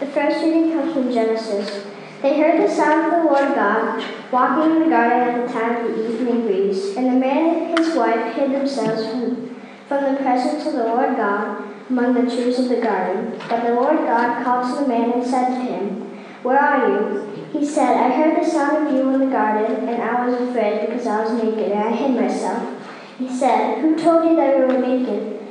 The first reading comes from Genesis. They heard the sound of the Lord God walking in the garden at the time of the evening breeze, and the man and his wife hid themselves from, from the presence of the Lord God among the trees of the garden. But the Lord God called to the man and said to him, Where are you? He said, I heard the sound of you in the garden, and I was afraid because I was naked, and I hid myself. He said, Who told you that you were naked?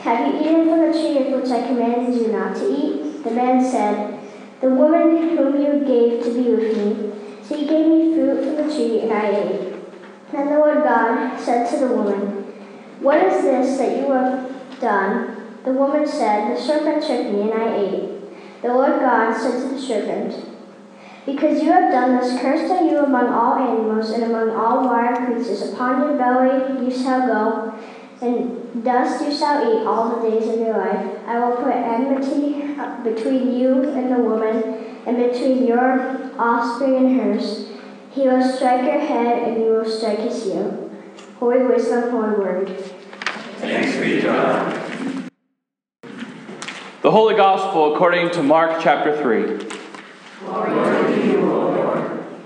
Have you eaten from the tree of which I commanded you not to eat? The man said, The woman whom you gave to be with me, she gave me fruit from the tree, and I ate. Then the Lord God said to the woman, What is this that you have done? The woman said, The serpent tricked me, and I ate. The Lord God said to the serpent, Because you have done this, cursed are you among all animals and among all wild creatures. Upon your belly you shall go, and dust you shall eat all the days of your life. I will put enmity between you and the woman, and between your offspring and hers. He will strike your head, and you will strike his heel. Holy wisdom, holy word. Thanks be to God. The Holy Gospel according to Mark chapter 3.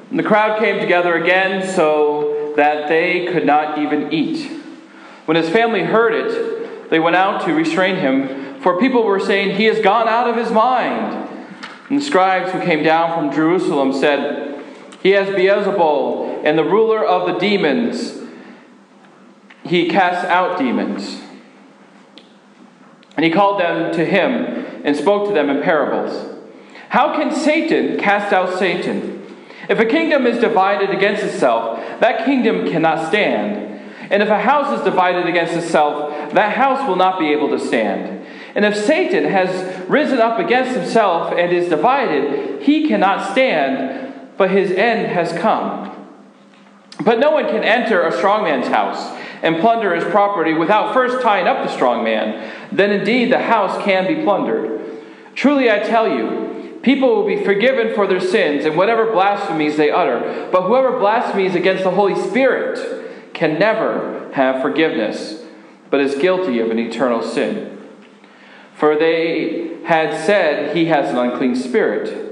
And the crowd came together again so that they could not even eat. When his family heard it, they went out to restrain him, for people were saying, He has gone out of his mind. And the scribes who came down from Jerusalem said, He has Beelzebul, and the ruler of the demons. He casts out demons. And he called them to him and spoke to them in parables. How can Satan cast out Satan? If a kingdom is divided against itself, that kingdom cannot stand. And if a house is divided against itself, that house will not be able to stand. And if Satan has risen up against himself and is divided, he cannot stand, but his end has come. But no one can enter a strong man's house and plunder his property without first tying up the strong man. Then indeed the house can be plundered. Truly I tell you, people will be forgiven for their sins and whatever blasphemies they utter. But whoever blasphemes against the Holy Spirit can never have forgiveness, but is guilty of an eternal sin. For they had said he has an unclean spirit.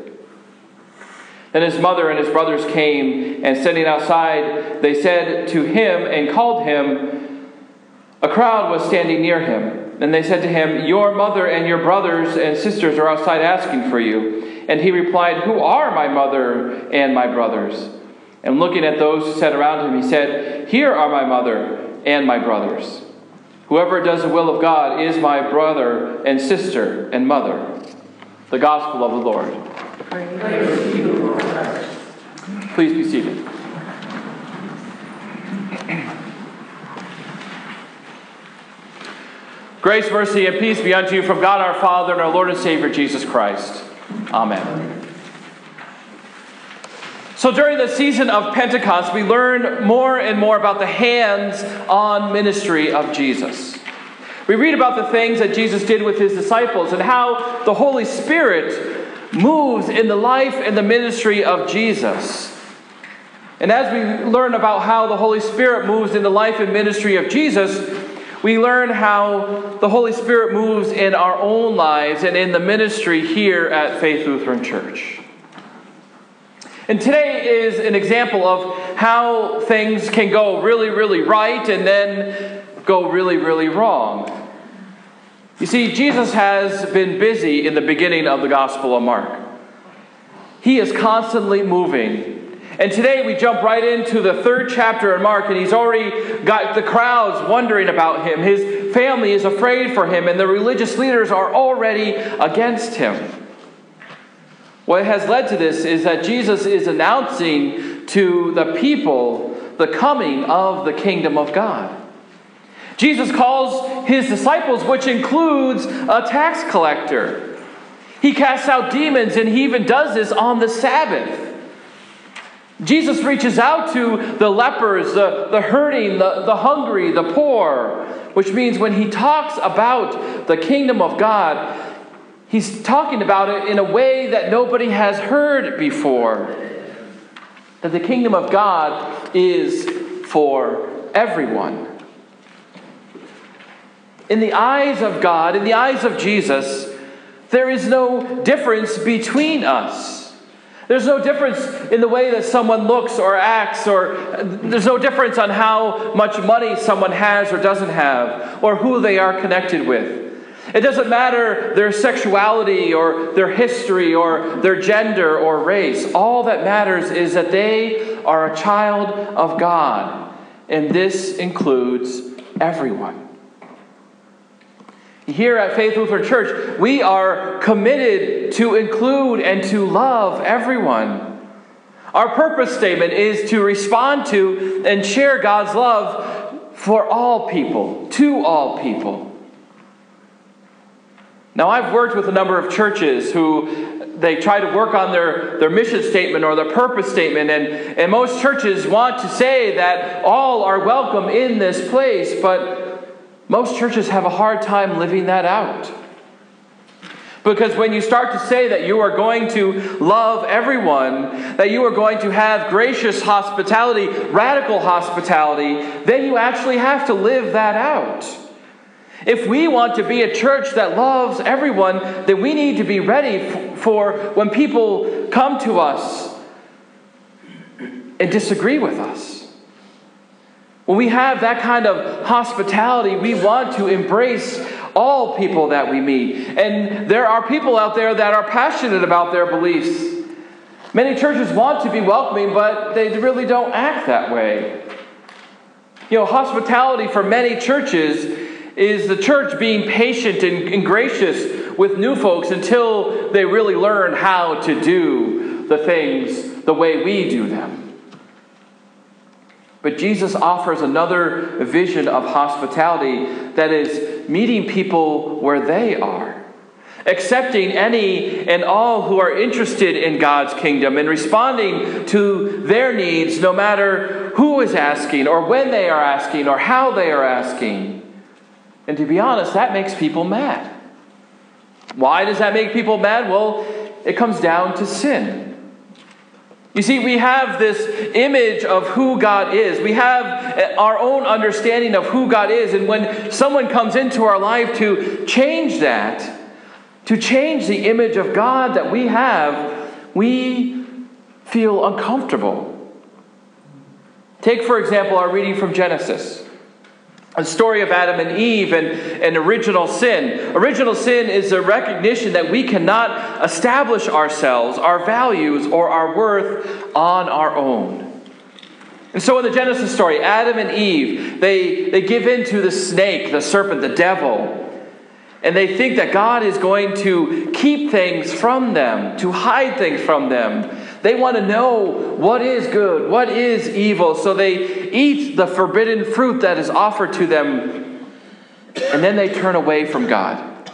Then his mother and his brothers came, and standing outside, they said to him and called him. A crowd was standing near him, and they said to him, Your mother and your brothers and sisters are outside asking for you. And he replied, Who are my mother and my brothers? And looking at those who sat around him, he said, Here are my mother and my brothers. Whoever does the will of God is my brother and sister and mother. The gospel of the Lord. Please be seated. Grace, mercy, and peace be unto you from God our Father and our Lord and Savior Jesus Christ. Amen. So, during the season of Pentecost, we learn more and more about the hands on ministry of Jesus. We read about the things that Jesus did with his disciples and how the Holy Spirit moves in the life and the ministry of Jesus. And as we learn about how the Holy Spirit moves in the life and ministry of Jesus, we learn how the Holy Spirit moves in our own lives and in the ministry here at Faith Lutheran Church. And today is an example of how things can go really, really right and then go really, really wrong. You see, Jesus has been busy in the beginning of the Gospel of Mark. He is constantly moving. And today we jump right into the third chapter of Mark, and he's already got the crowds wondering about him. His family is afraid for him, and the religious leaders are already against him. What has led to this is that Jesus is announcing to the people the coming of the kingdom of God. Jesus calls his disciples, which includes a tax collector. He casts out demons, and he even does this on the Sabbath. Jesus reaches out to the lepers, the, the hurting, the, the hungry, the poor, which means when he talks about the kingdom of God, he's talking about it in a way that nobody has heard before. That the kingdom of God is for everyone. In the eyes of God, in the eyes of Jesus, There is no difference between us. There's no difference in the way that someone looks or acts, or there's no difference on how much money someone has or doesn't have, or who they are connected with. It doesn't matter their sexuality or their history or their gender or race. All that matters is that they are a child of God, and this includes everyone. Here at Faith Lutheran Church, we are committed to include and to love everyone. Our purpose statement is to respond to and share God's love for all people, to all people. Now, I've worked with a number of churches who they try to work on their, their mission statement or their purpose statement, and, and most churches want to say that all are welcome in this place, but most churches have a hard time living that out. Because when you start to say that you are going to love everyone, that you are going to have gracious hospitality, radical hospitality, then you actually have to live that out. If we want to be a church that loves everyone, then we need to be ready for when people come to us and disagree with us. When we have that kind of hospitality, we want to embrace all people that we meet. And there are people out there that are passionate about their beliefs. Many churches want to be welcoming, but they really don't act that way. You know, hospitality for many churches is the church being patient and, and gracious with new folks until they really learn how to do the things the way we do them. But Jesus offers another vision of hospitality that is meeting people where they are, accepting any and all who are interested in God's kingdom, and responding to their needs no matter who is asking, or when they are asking, or how they are asking. And to be honest, that makes people mad. Why does that make people mad? Well, it comes down to sin. You see, we have this image of who God is. We have eh, our own understanding of who God is. And when someone comes into our life to change that, to change the image of God that we have, we feel uncomfortable. Take, for example, our reading from Genesis a story of Adam and Eve and, and original sin. Original sin is a recognition that we cannot establish ourselves, our values, or our worth on our own. And so in the Genesis story, Adam and Eve, they, they give in to the snake, the serpent, the devil. And they think that God is going to keep things from them, to hide things from them. They want to know what is good, what is evil. So they eat the forbidden fruit that is offered to them, and then they turn away from God.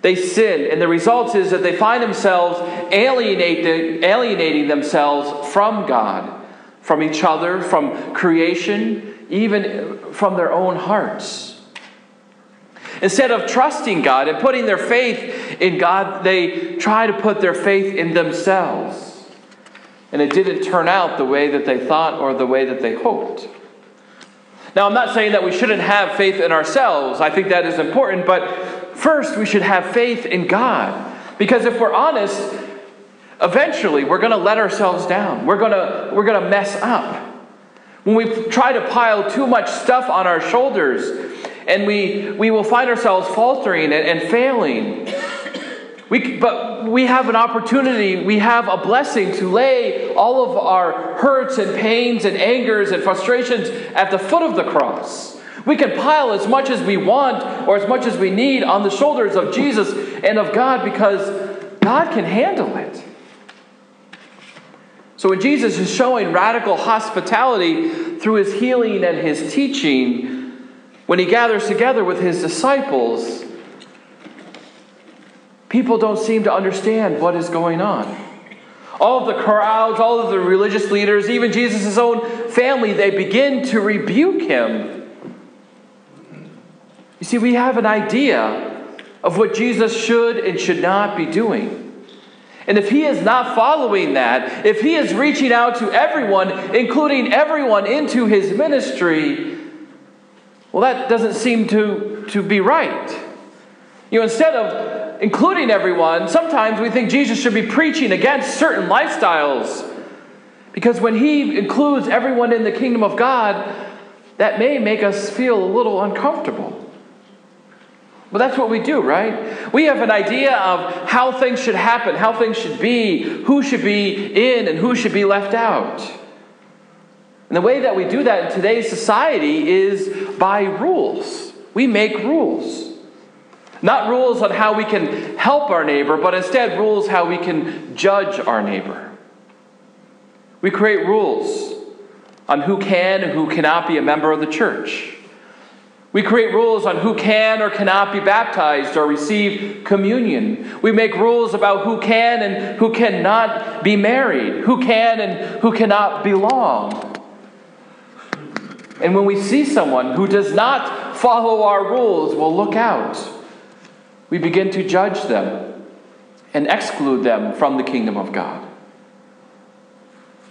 They sin, and the result is that they find themselves alienating, alienating themselves from God, from each other, from creation, even from their own hearts. Instead of trusting God and putting their faith in God, they try to put their faith in themselves and it didn't turn out the way that they thought or the way that they hoped. Now, I'm not saying that we shouldn't have faith in ourselves. I think that is important, but first we should have faith in God. Because if we're honest, eventually we're going to let ourselves down. We're going to we're going to mess up. When we try to pile too much stuff on our shoulders, and we, we will find ourselves faltering and, and failing. We, but we have an opportunity, we have a blessing to lay all of our hurts and pains and angers and frustrations at the foot of the cross. We can pile as much as we want or as much as we need on the shoulders of Jesus and of God because God can handle it. So when Jesus is showing radical hospitality through his healing and his teaching, when he gathers together with his disciples, People don't seem to understand what is going on. All of the crowds, all of the religious leaders, even Jesus' own family, they begin to rebuke him. You see, we have an idea of what Jesus should and should not be doing. And if he is not following that, if he is reaching out to everyone, including everyone into his ministry, well, that doesn't seem to, to be right. You know, instead of including everyone, sometimes we think Jesus should be preaching against certain lifestyles. Because when he includes everyone in the kingdom of God, that may make us feel a little uncomfortable. But that's what we do, right? We have an idea of how things should happen, how things should be, who should be in and who should be left out. And the way that we do that in today's society is by rules. We make rules. Not rules on how we can help our neighbor, but instead rules how we can judge our neighbor. We create rules on who can and who cannot be a member of the church. We create rules on who can or cannot be baptized or receive communion. We make rules about who can and who cannot be married, who can and who cannot belong. And when we see someone who does not follow our rules, we'll look out. We begin to judge them and exclude them from the kingdom of God.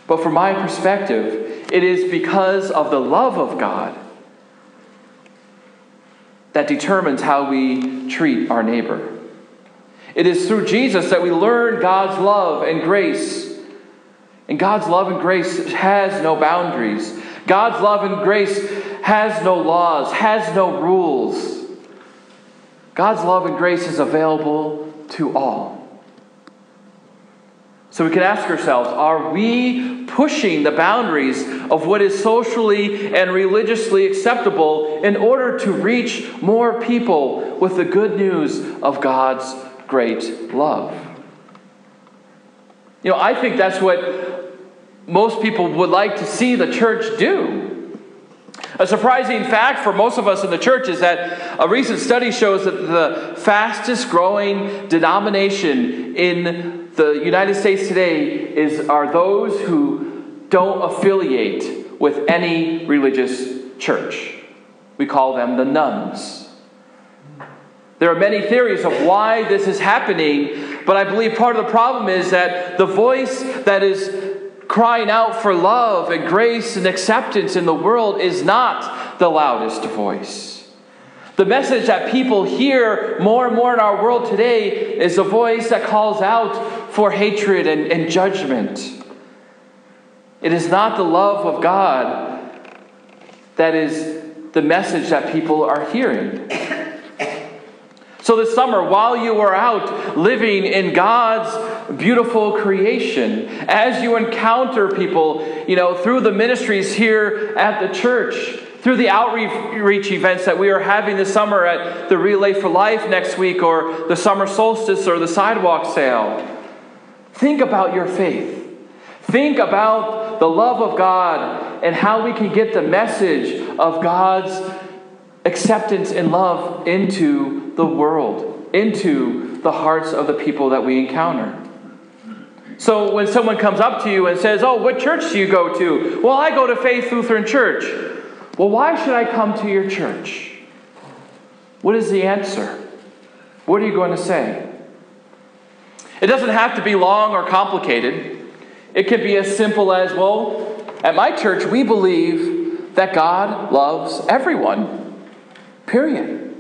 But from my perspective, it is because of the love of God that determines how we treat our neighbor. It is through Jesus that we learn God's love and grace. And God's love and grace has no boundaries. God's love and grace has no laws, has no rules. God's love and grace is available to all. So we can ask ourselves are we pushing the boundaries of what is socially and religiously acceptable in order to reach more people with the good news of God's great love? You know, I think that's what most people would like to see the church do. A surprising fact for most of us in the church is that a recent study shows that the fastest growing denomination in the United States today is, are those who don't affiliate with any religious church. We call them the nones. There are many theories of why this is happening, but I believe part of the problem is that the voice that is crying out for love and grace and acceptance in the world is not the loudest voice. The message that people hear more and more in our world today is a voice that calls out for hatred and, and judgment. It is not the love of God that is the message that people are hearing. So, this summer, while you are out living in God's beautiful creation, as you encounter people, you know, through the ministries here at the church, through the outreach events that we are having this summer at the Relay for Life next week, or the summer solstice, or the sidewalk sale. Think about your faith. Think about the love of God and how we can get the message of God's acceptance and love into the world, into the hearts of the people that we encounter. So when someone comes up to you and says, Oh, what church do you go to? Well, I go to Faith Lutheran Church. Well, why should I come to your church? What is the answer? What are you going to say? It doesn't have to be long or complicated. It can be as simple as well, at my church, we believe that God loves everyone, period.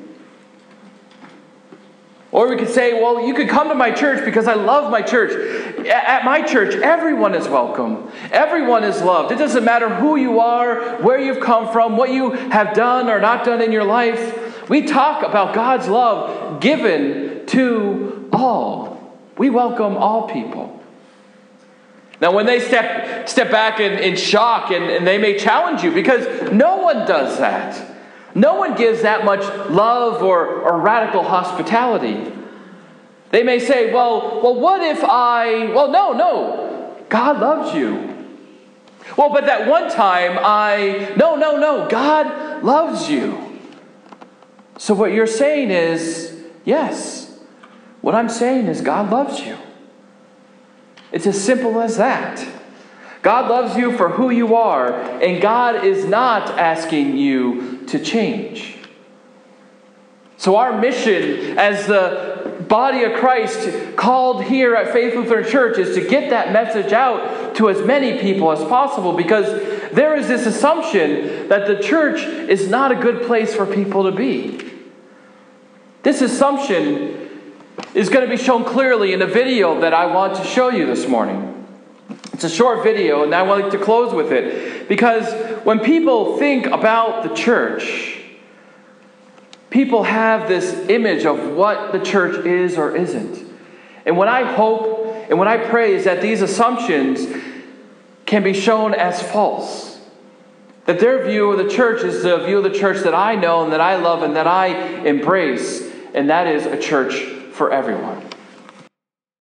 Or we could say, well, you could come to my church because I love my church. At my church, everyone is welcome. Everyone is loved. It doesn't matter who you are, where you've come from, what you have done or not done in your life. We talk about God's love given to all. We welcome all people. Now, when they step, step back in, in shock and, and they may challenge you because no one does that. No one gives that much love or, or radical hospitality. They may say, well, well, what if I. Well, no, no. God loves you. Well, but that one time I. No, no, no. God loves you. So what you're saying is, yes. What I'm saying is, God loves you. It's as simple as that. God loves you for who you are, and God is not asking you to change. So, our mission as the body of Christ called here at Faith Lutheran Church is to get that message out to as many people as possible because there is this assumption that the church is not a good place for people to be. This assumption is going to be shown clearly in a video that I want to show you this morning. It's a short video, and I would like to close with it because when people think about the church, people have this image of what the church is or isn't. And what I hope and what I pray is that these assumptions can be shown as false. That their view of the church is the view of the church that I know and that I love and that I embrace, and that is a church for everyone.